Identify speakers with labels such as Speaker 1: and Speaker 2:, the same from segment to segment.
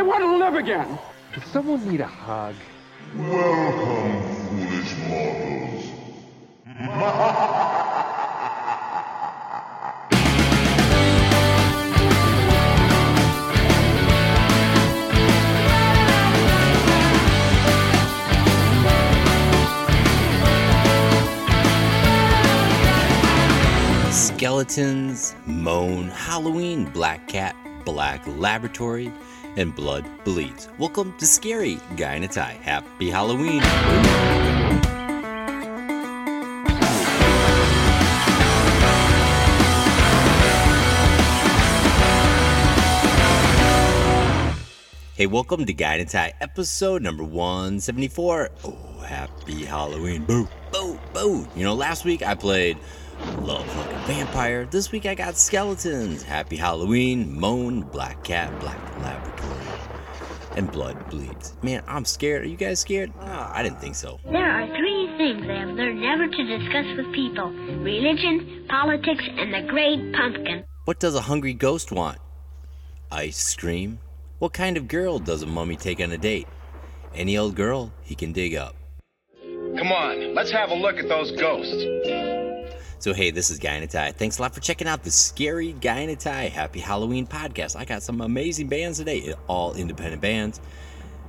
Speaker 1: I want to live again.
Speaker 2: Does someone need a hug?
Speaker 3: Welcome, foolish mortals.
Speaker 4: Skeletons, Moan, Halloween, Black Cat, Black Laboratory, and Blood Bleeds. Welcome to Scary Guy in a Tie. Happy Halloween. Hey, welcome to Guy in a Tie, episode number 174. Oh, happy Halloween. Boo, boo, boo. You know, last week I played Love Like a Vampire. This week I got Skeletons. Happy Halloween, Moan, Black Cat, Black Laboratory, and Blood Bleeds. Man, I'm scared. Are you guys scared? Ah, I didn't think so.
Speaker 5: There are three things I have learned never to discuss with people religion, politics, and the great pumpkin.
Speaker 4: What does a hungry ghost want? Ice cream? What kind of girl does a mummy take on a date? Any old girl he can dig up.
Speaker 6: Come on, let's have a look at those ghosts.
Speaker 4: So, hey, this is Guy in a Tie. Thanks a lot for checking out the Scary Guy in a Tie Happy Halloween podcast. I got some amazing bands today, all independent bands,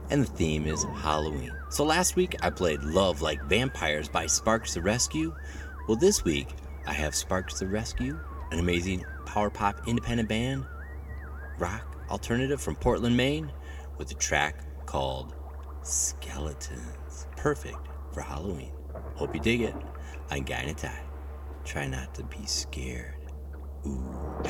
Speaker 4: and the theme is Halloween. So, last week I played Love Like Vampires by Sparks the Rescue. Well, this week I have Sparks the Rescue, an amazing power pop independent band, rock alternative from Portland, Maine, with a track called Skeletons. Perfect for Halloween. Hope you dig it. I'm Guy in a Tie. Try not to be scared. Ooh.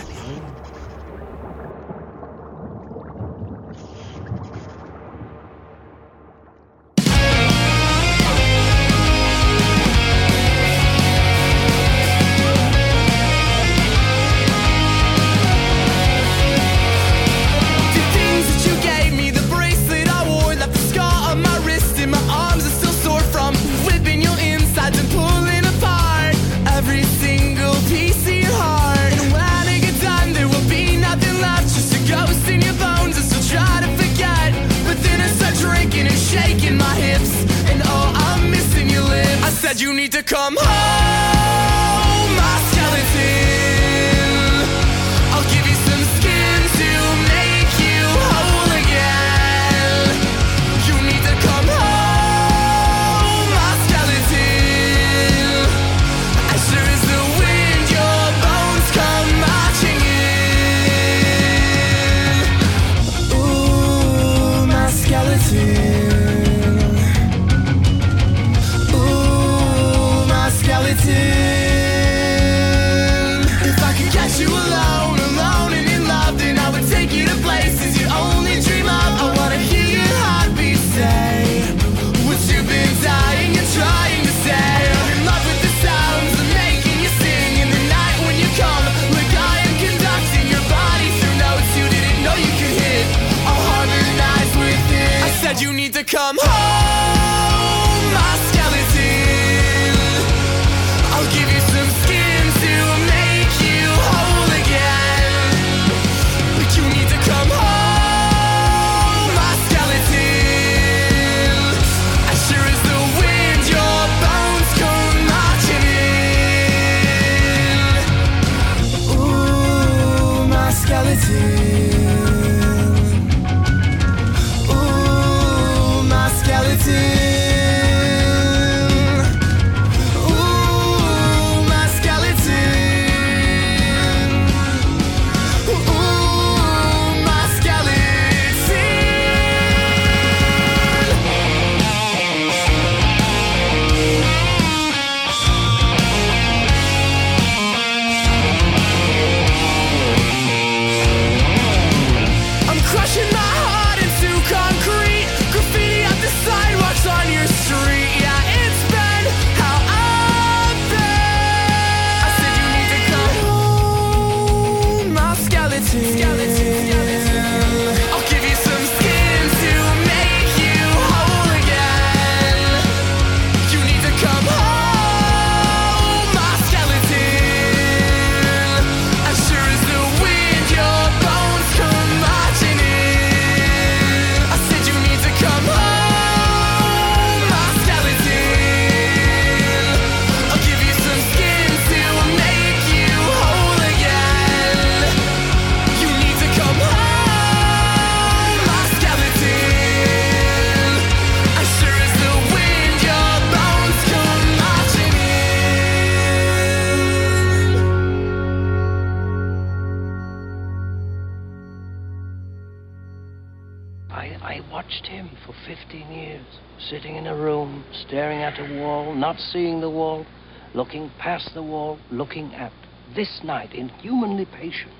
Speaker 7: A
Speaker 1: room, staring at a wall, not seeing the wall, looking past the wall, looking at this night, inhumanly patient,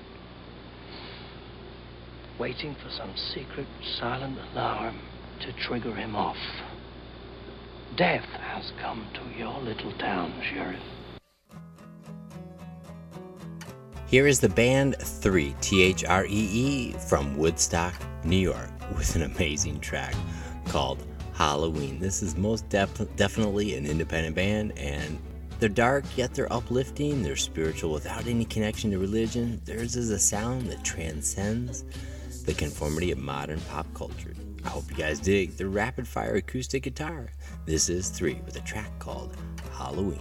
Speaker 1: waiting for some secret, silent alarm to trigger him off. Death has come to your little town, Sheriff.
Speaker 8: Here is the band 3, T H R E E, from Woodstock, New York, with an amazing track called Halloween. This is most def- definitely an independent band, and they're dark, yet they're uplifting. They're spiritual without any connection to religion. Theirs is a sound that transcends the conformity of modern pop culture. I hope you guys dig the rapid fire acoustic guitar. This is 3 with a track called Halloween.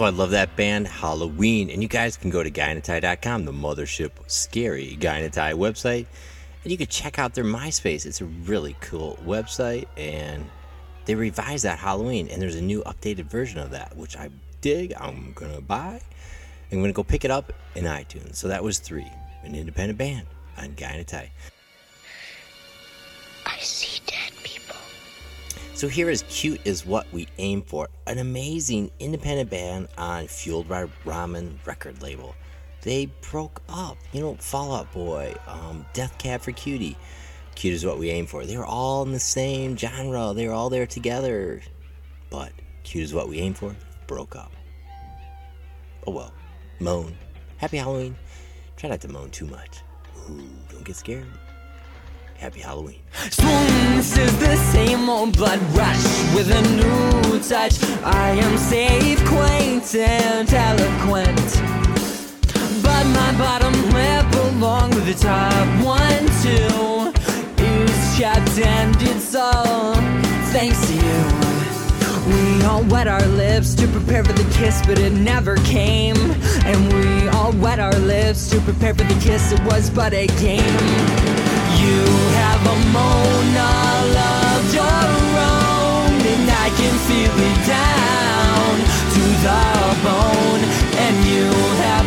Speaker 8: So I love that band, Halloween. And you guys can go to GuyInATie.com, the mothership scary Tie website. And you can check out their MySpace. It's a really cool website. And they revised that Halloween. And there's a new updated version of that, which I dig. I'm going to buy. I'm going to go pick it up in iTunes. So that was three, an independent band on Tie.
Speaker 9: I see people.
Speaker 8: So here is Cute is What We Aim For, an amazing independent band on Fueled by Ramen record label. They broke up, you know, Fall Out Boy, um, Death Cab for Cutie. Cute is What We Aim For. They were all in the same genre, they were all there together. But Cute is What We Aim For broke up. Oh well, moan. Happy Halloween. Try not to moan too much. Ooh, don't get scared. Happy Halloween.
Speaker 10: Swoons is the blood rush with a new touch. I am safe, quaint, and eloquent. But my bottom lip, along with the top one, too, is chapped and it's all thanks to you. We all wet our lips to prepare for the kiss, but it never came. And we all wet our lips to prepare for the kiss, it was but a game. You have a Mona feel it down to the bone. And you have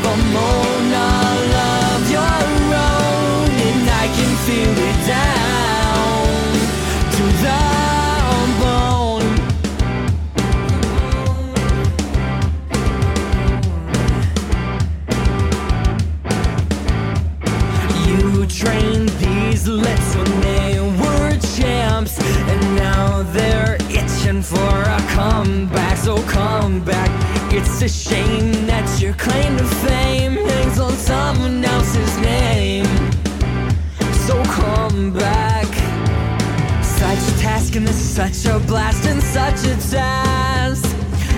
Speaker 10: itching for a comeback. So come back. It's a shame that your claim to fame hangs on someone else's name. So come back. Such a task, and this is such a blast, and such a task.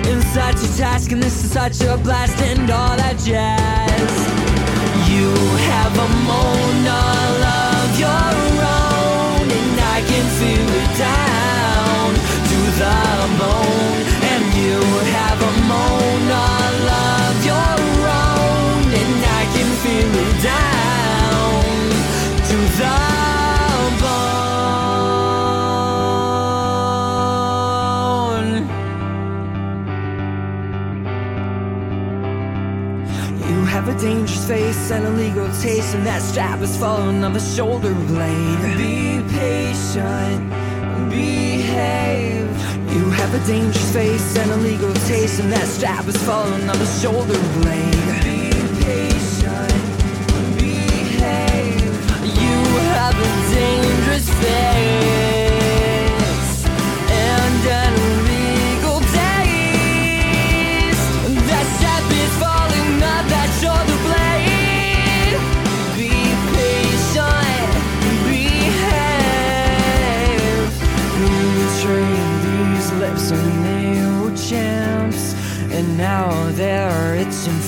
Speaker 10: And such a task, and this is such a blast, and all that jazz. You have a Mona face and a legal taste, and that strap is falling on the shoulder blade. Be patient, behave. You have a dangerous face and a legal taste, and that strap is falling on the shoulder blade. Be patient, behave. You have a dangerous face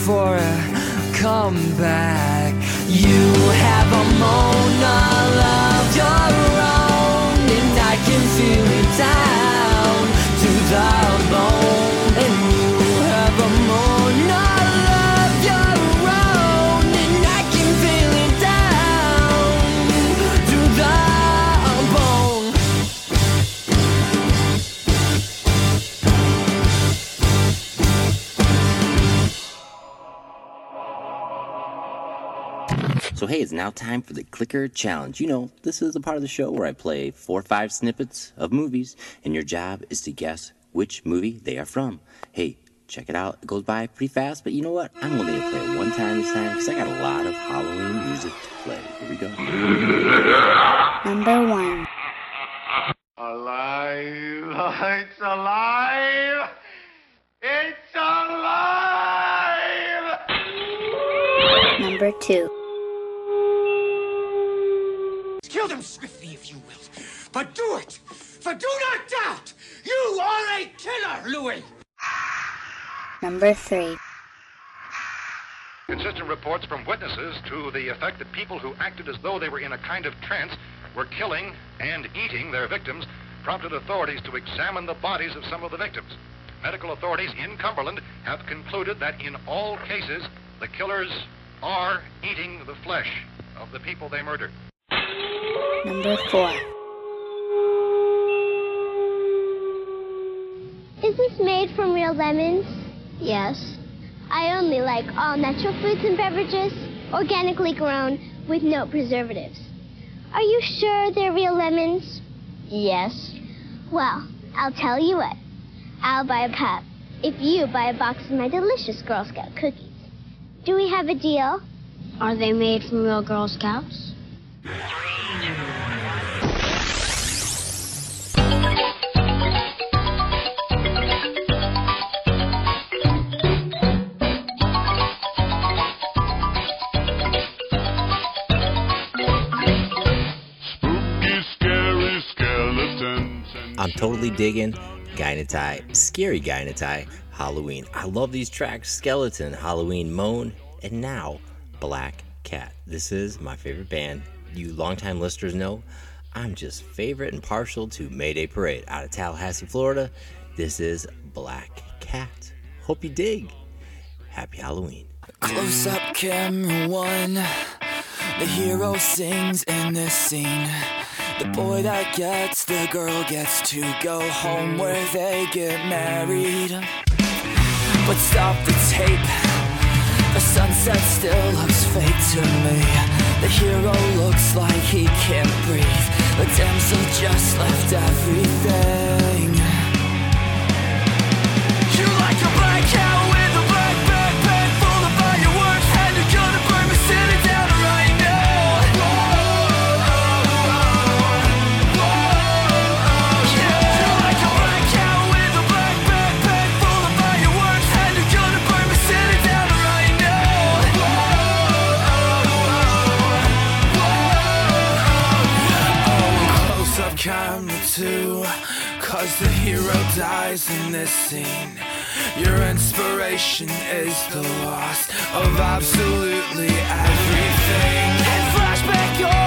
Speaker 10: for a comeback. You have a Mona of your own, and I can feel
Speaker 4: So, hey, it's now time for the Clicker Challenge. You know, this is the part of the show where I play four or five snippets of movies, and your job is to guess which movie they are from. Hey, check it out. It goes by pretty fast, but you know what? I'm only going to play it one time this time because I got a lot of Halloween music to play. Here we go.
Speaker 5: Number one.
Speaker 3: Alive! It's alive! It's alive!
Speaker 5: Number two.
Speaker 11: But do it! For do not doubt! You are a killer, Louis!
Speaker 5: Number three.
Speaker 12: Consistent reports from witnesses to the effect that people who acted as though they were in a kind of trance were killing and eating their victims prompted authorities to examine the bodies of some of the victims. Medical authorities in Cumberland have concluded that in all cases, the killers are eating the flesh of the people they murdered.
Speaker 5: Number four.
Speaker 13: Is this made from real lemons? Yes. I only like all natural fruits and beverages, organically grown, with no preservatives. Are you sure they're real lemons? Yes. Well, I'll tell you what. I'll buy a cup if you buy a box of my delicious Girl Scout cookies. Do we have a deal? Are they made from real Girl Scouts?
Speaker 4: I'm totally digging Tie, Scary Tie, Halloween. I love these tracks Skeleton, Halloween, Moan, and now Black Cat. This is my favorite band. You longtime listeners know I'm just favorite and partial to Mayday Parade out of Tallahassee, Florida. This is Black Cat. Hope you dig. Happy Halloween.
Speaker 7: Close up camera one. The hero sings in this scene. The boy that gets the girl gets to go home where they get married. But stop the tape. The sunset still looks fake to me. The hero looks like he can't breathe. The damsel just left everything. In this scene. Your inspiration is the loss of absolutely everything. And flashback on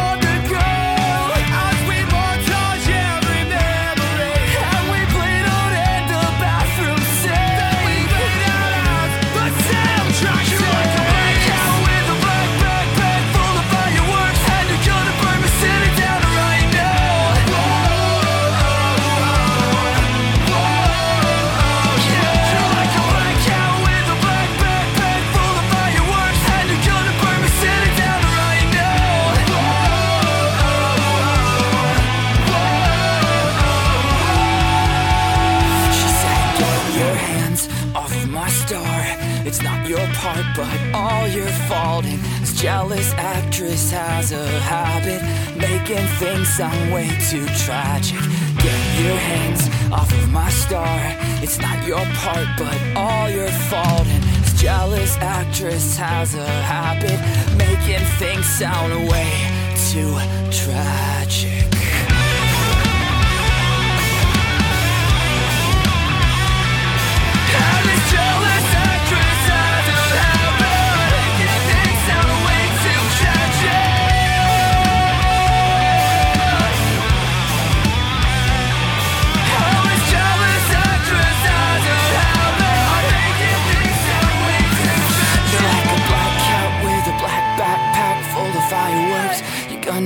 Speaker 7: actress has a habit making things sound way too tragic. Get your hands off of my star. It's not your part, but all your fault. And this jealous actress has a habit making things sound way too tragic.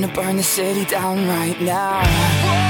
Speaker 7: Burn the city down right now.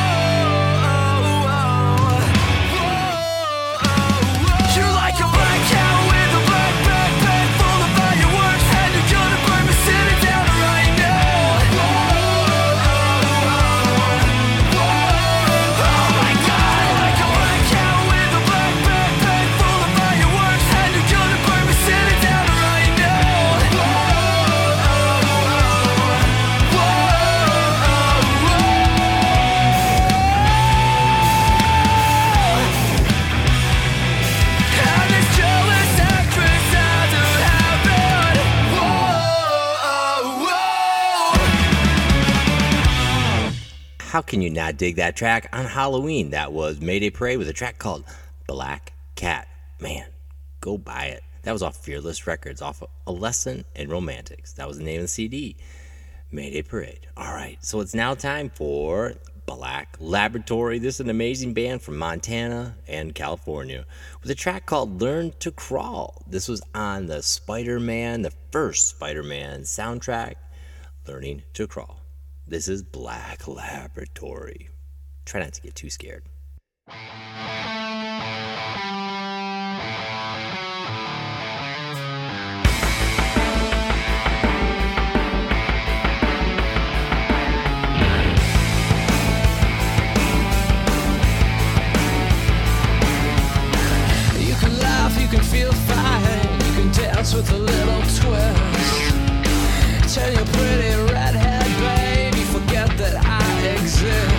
Speaker 4: How can you not dig that track on Halloween? That was Mayday Parade with a track called Black Cat. Man, go buy it. That was off Fearless Records, off of A Lesson in Romantics. That was the name of the CD. Mayday Parade. All right, so it's now time for Black Laboratory. This is an amazing band from Montana and California with a track called Learn to Crawl. This was on the Spider Man, the first Spider Man soundtrack, Learning to Crawl. This is Black Laboratory. Try not to get too scared.
Speaker 14: You can laugh, you can feel fine, you can dance with a little twist. Tell your pretty redhead exist.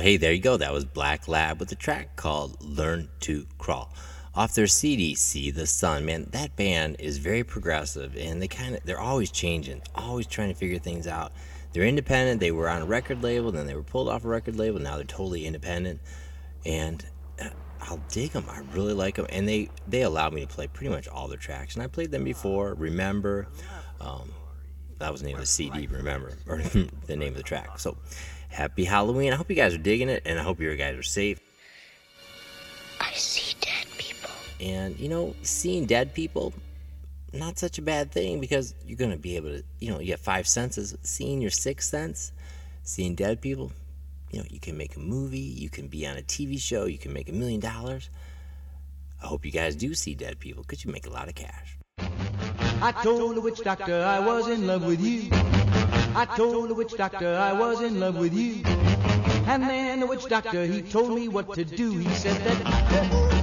Speaker 4: Hey, there you go. That was Black Lab with a track called Learn to Crawl. Off their CD, See the Sun. Man, that band is very progressive and they kind of, they're always changing, always trying to figure things out. They're independent. They were on a record label, then they were pulled off a record label. Now they're totally independent. And uh, I'll dig them. I really like them. And they, they allowed me to play pretty much all their tracks. And I played them before. Remember, um, that was the name of the CD, remember, or the name of the track. So, happy Halloween. I hope you guys are digging it, and I hope you guys are safe.
Speaker 13: I see dead people.
Speaker 4: And, you know, seeing dead people, not such a bad thing because you're going to be able to, you know, you have five senses. Seeing your sixth sense, seeing dead people, you know, you can make a movie, you can be on a TV show, you can make a million dollars. I hope you guys do see dead people because you make a lot of cash.
Speaker 15: I told the witch doctor I was in love with you. I told the witch doctor I was in love with you. And then the witch doctor, he told me what to do. He said that.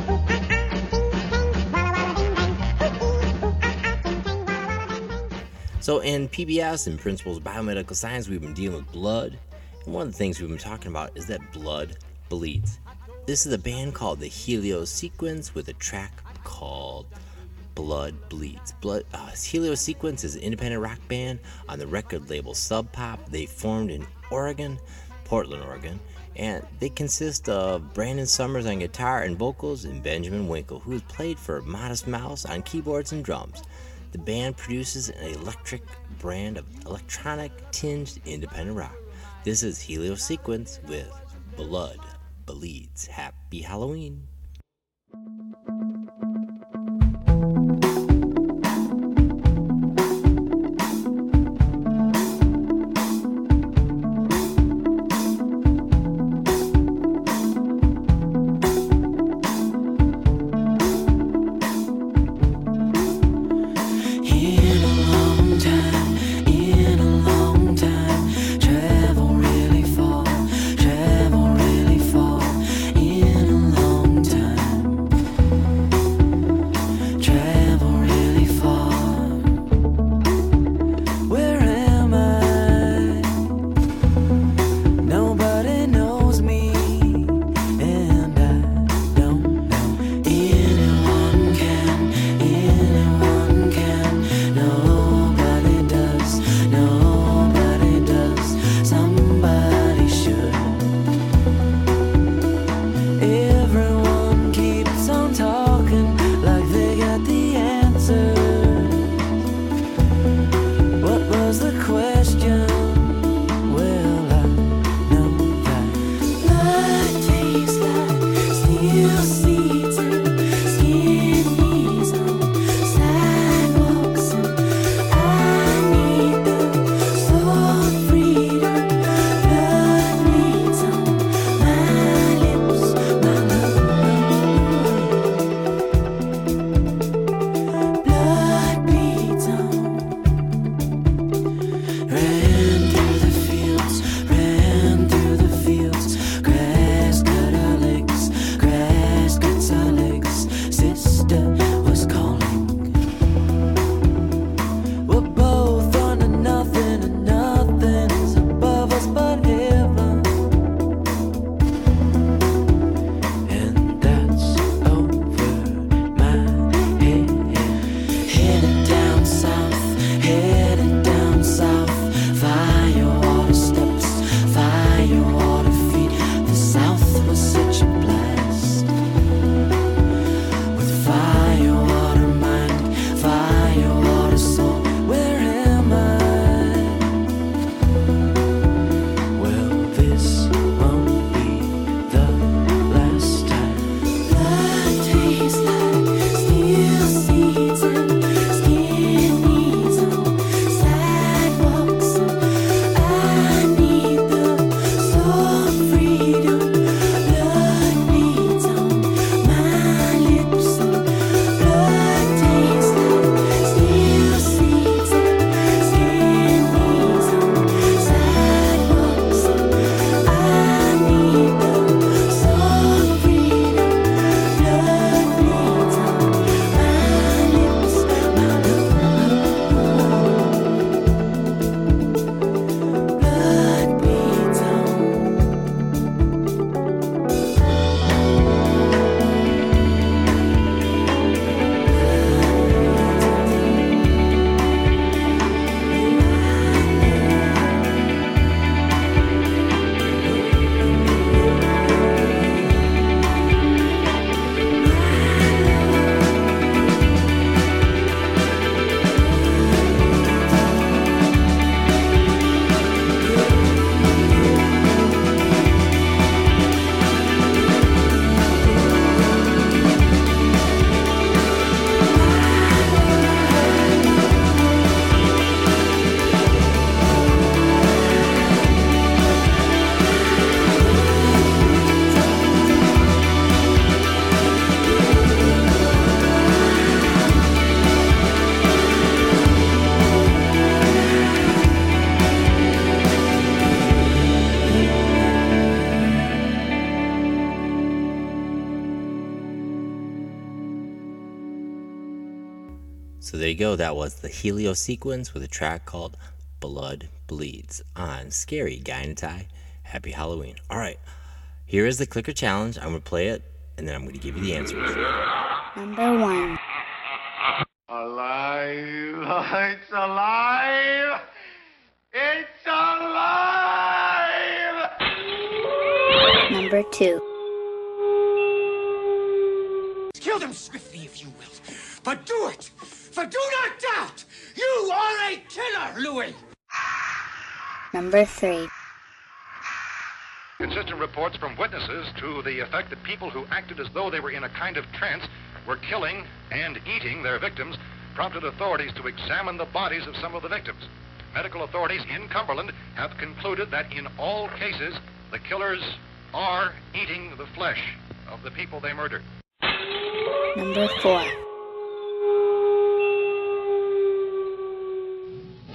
Speaker 4: So, in PBS and Principles of Biomedical Science, we've been dealing with blood. And one of the things we've been talking about is that blood bleeds. This is a band called the Helio Sequence with a track called Blood Bleeds. Blood uh, Helio Sequence is an independent rock band on the record label Sub Pop. They formed in Oregon, Portland, Oregon, and they consist of Brandon Summers on guitar and vocals and Benjamin Winkle, who has played for Modest Mouse on keyboards and drums. The band produces an electric brand of electronic tinged independent rock. This is Helio Sequence with Blood Bleeds. Happy Halloween. So there you go. That was the Helio sequence with a track called Blood Bleeds on Scary Guy in a Tie. Happy Halloween. All right. Here is the clicker challenge. I'm going to play it and then I'm going to give you the answers.
Speaker 13: Number one.
Speaker 3: Alive! It's alive! It's alive!
Speaker 13: Number two.
Speaker 11: Kill them swiftly if you will, but do it! For do not doubt, you are a killer, Louis!
Speaker 13: Number three.
Speaker 12: Consistent reports from witnesses to the effect that people who acted as though they were in a kind of trance were killing and eating their victims prompted authorities to examine the bodies of some of the victims. Medical authorities in Cumberland have concluded that in all cases, the killers are eating the flesh of the people they murdered.
Speaker 13: Number four.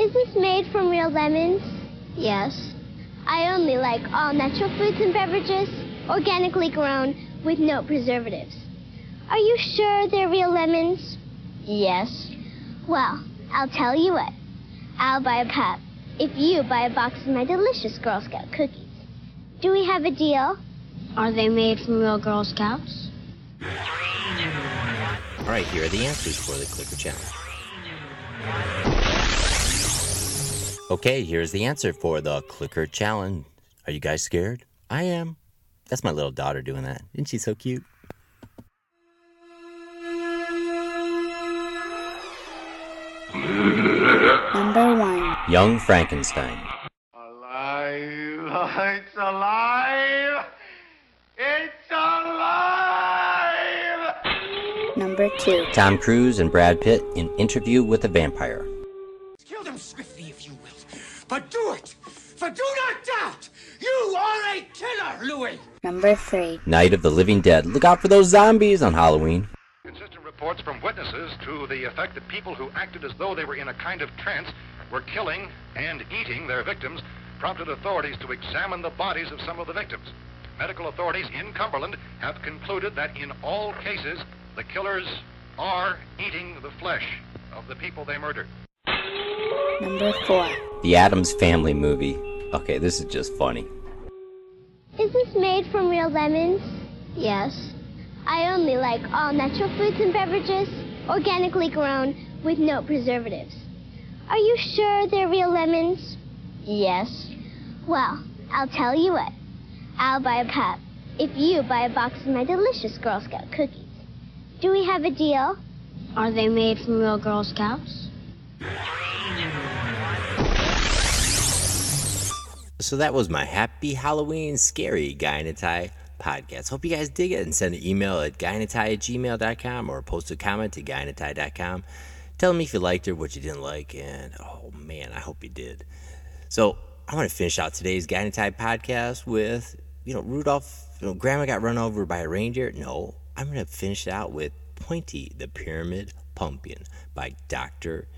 Speaker 13: Is this made from real lemons? Yes. I only like all natural fruits and beverages, organically grown, with no preservatives. Are you sure they're real lemons? Yes. Well, I'll tell you what. I'll buy a pup if you buy a box of my delicious Girl Scout cookies. Do we have a deal? Are they made from real Girl Scouts?
Speaker 4: All right, here are the answers for the clicker challenge. Okay, here's the answer for the clicker challenge. Are you guys scared? I am. That's my little daughter doing that. Isn't she so cute?
Speaker 13: Number one.
Speaker 4: Young Frankenstein.
Speaker 3: Alive! It's alive!
Speaker 13: Number two.
Speaker 4: Tom Cruise and Brad Pitt in Interview with a Vampire.
Speaker 11: Kill them swiftly if you will, but do it! For do not doubt, you are a killer, Louis!
Speaker 13: Number three.
Speaker 4: Night of the Living Dead. Look out for those zombies on Halloween.
Speaker 12: Consistent reports from witnesses to the effect that people who acted as though they were in a kind of trance were killing and eating their victims prompted authorities to examine the bodies of some of the victims. Medical authorities in Cumberland have concluded that in all cases, the killers are eating the flesh of the people they murdered.
Speaker 13: Number four.
Speaker 4: The Addams Family movie. Okay, this is just funny.
Speaker 13: Is this made from real lemons? Yes. I only like all natural fruits and beverages, organically grown, with no preservatives. Are you sure they're real lemons? Yes. Well, I'll tell you what. I'll buy a pup if you buy a box of my delicious Girl Scout cookies. Do we have a deal? Are they made from real Girl Scouts?
Speaker 4: So that was my Happy Halloween Scary Guy in a Tie podcast. Hope you guys dig it and send an email at guyinatie at gmail.com or post a comment to guyinatie.com. Tell me if you liked it, what you didn't like, and oh man, I hope you did. So I want to finish out today's Guy in a Tie podcast with, you know, Rudolph, you know, Grandma got run over by a reindeer. No, I'm going to finish it out with Pointy the Pyramid Pumpkin by Dr.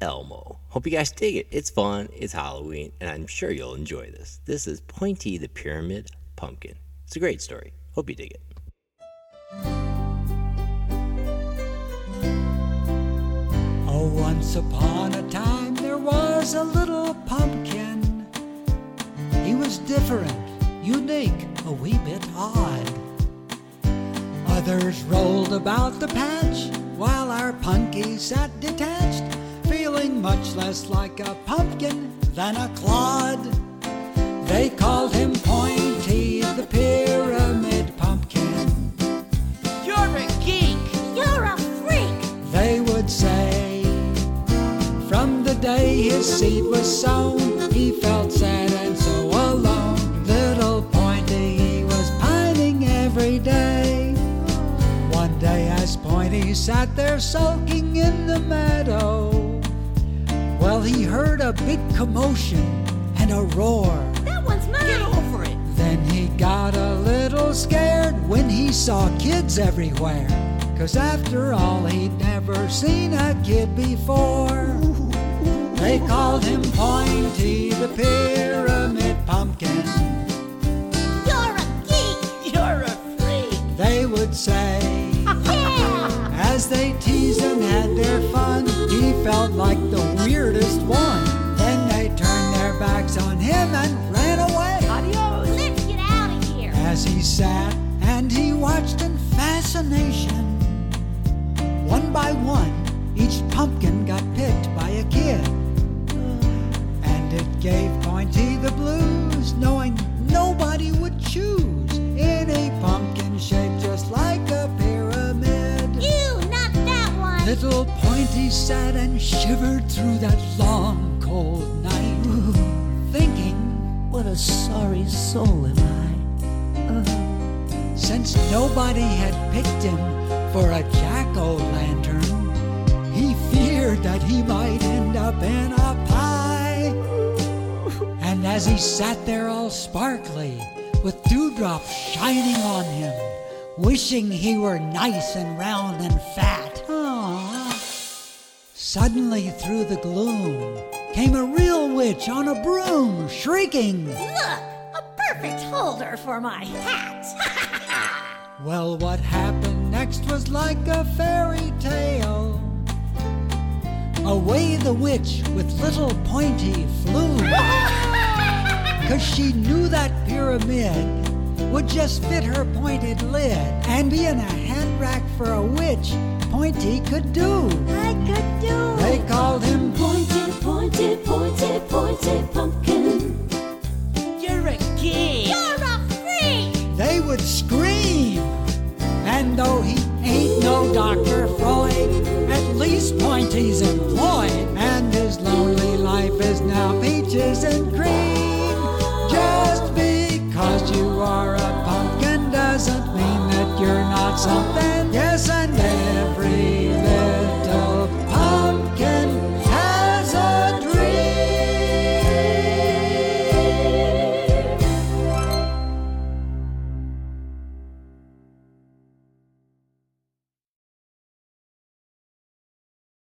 Speaker 4: Elmo. Hope you guys dig it. It's fun, it's Halloween, and I'm sure you'll enjoy this. This is Pointy the Pyramid Pumpkin. It's a great story. Hope you dig it.
Speaker 16: Oh, once upon a time there was a little pumpkin. He was different, unique, a wee bit odd. Others rolled about the patch while our punky sat detached, feeling much less like a pumpkin than a clod. They called him Pointy the Pyramid Pumpkin.
Speaker 9: You're a geek. You're a freak.
Speaker 16: They would say, from the day his seed was sown, he felt sad and sat there sulking in the meadow, well, he heard a big commotion and a roar.
Speaker 9: That one's mine. Get over it.
Speaker 16: Then he got a little scared when he saw kids everywhere. Cause after all, he'd never seen a kid before. They called him Pointy the Pyramid Pumpkin.
Speaker 9: You're a geek. You're a freak.
Speaker 16: They would say, they teased and had their fun. He felt like sat and shivered through that long, cold night, thinking,
Speaker 1: What a sorry soul am I.
Speaker 16: Since nobody had picked him for a jack o' lantern, he feared that he might end up in a pie. And as he sat there all sparkly, with dewdrops shining on him, wishing he were nice and round and fat, suddenly through the gloom came a real witch on a broom, shrieking.
Speaker 9: Look, a perfect holder for my hat.
Speaker 16: Well, what happened next was like a fairy tale. Away the witch with little pointy flew. Cause she knew that pyramid would just fit her pointed lid. And being a hat rack for a witch, Pointy could do.
Speaker 9: I could do.
Speaker 16: They called him
Speaker 17: Pointy, pointy, pointy, pointy pumpkin.
Speaker 9: You're a king. You're a freak.
Speaker 16: they would scream. And though he ain't no Dr. Freud, at least Pointy's employed. And his lonely life is now peaches and cream. Just because you are a pumpkin doesn't mean that you're not something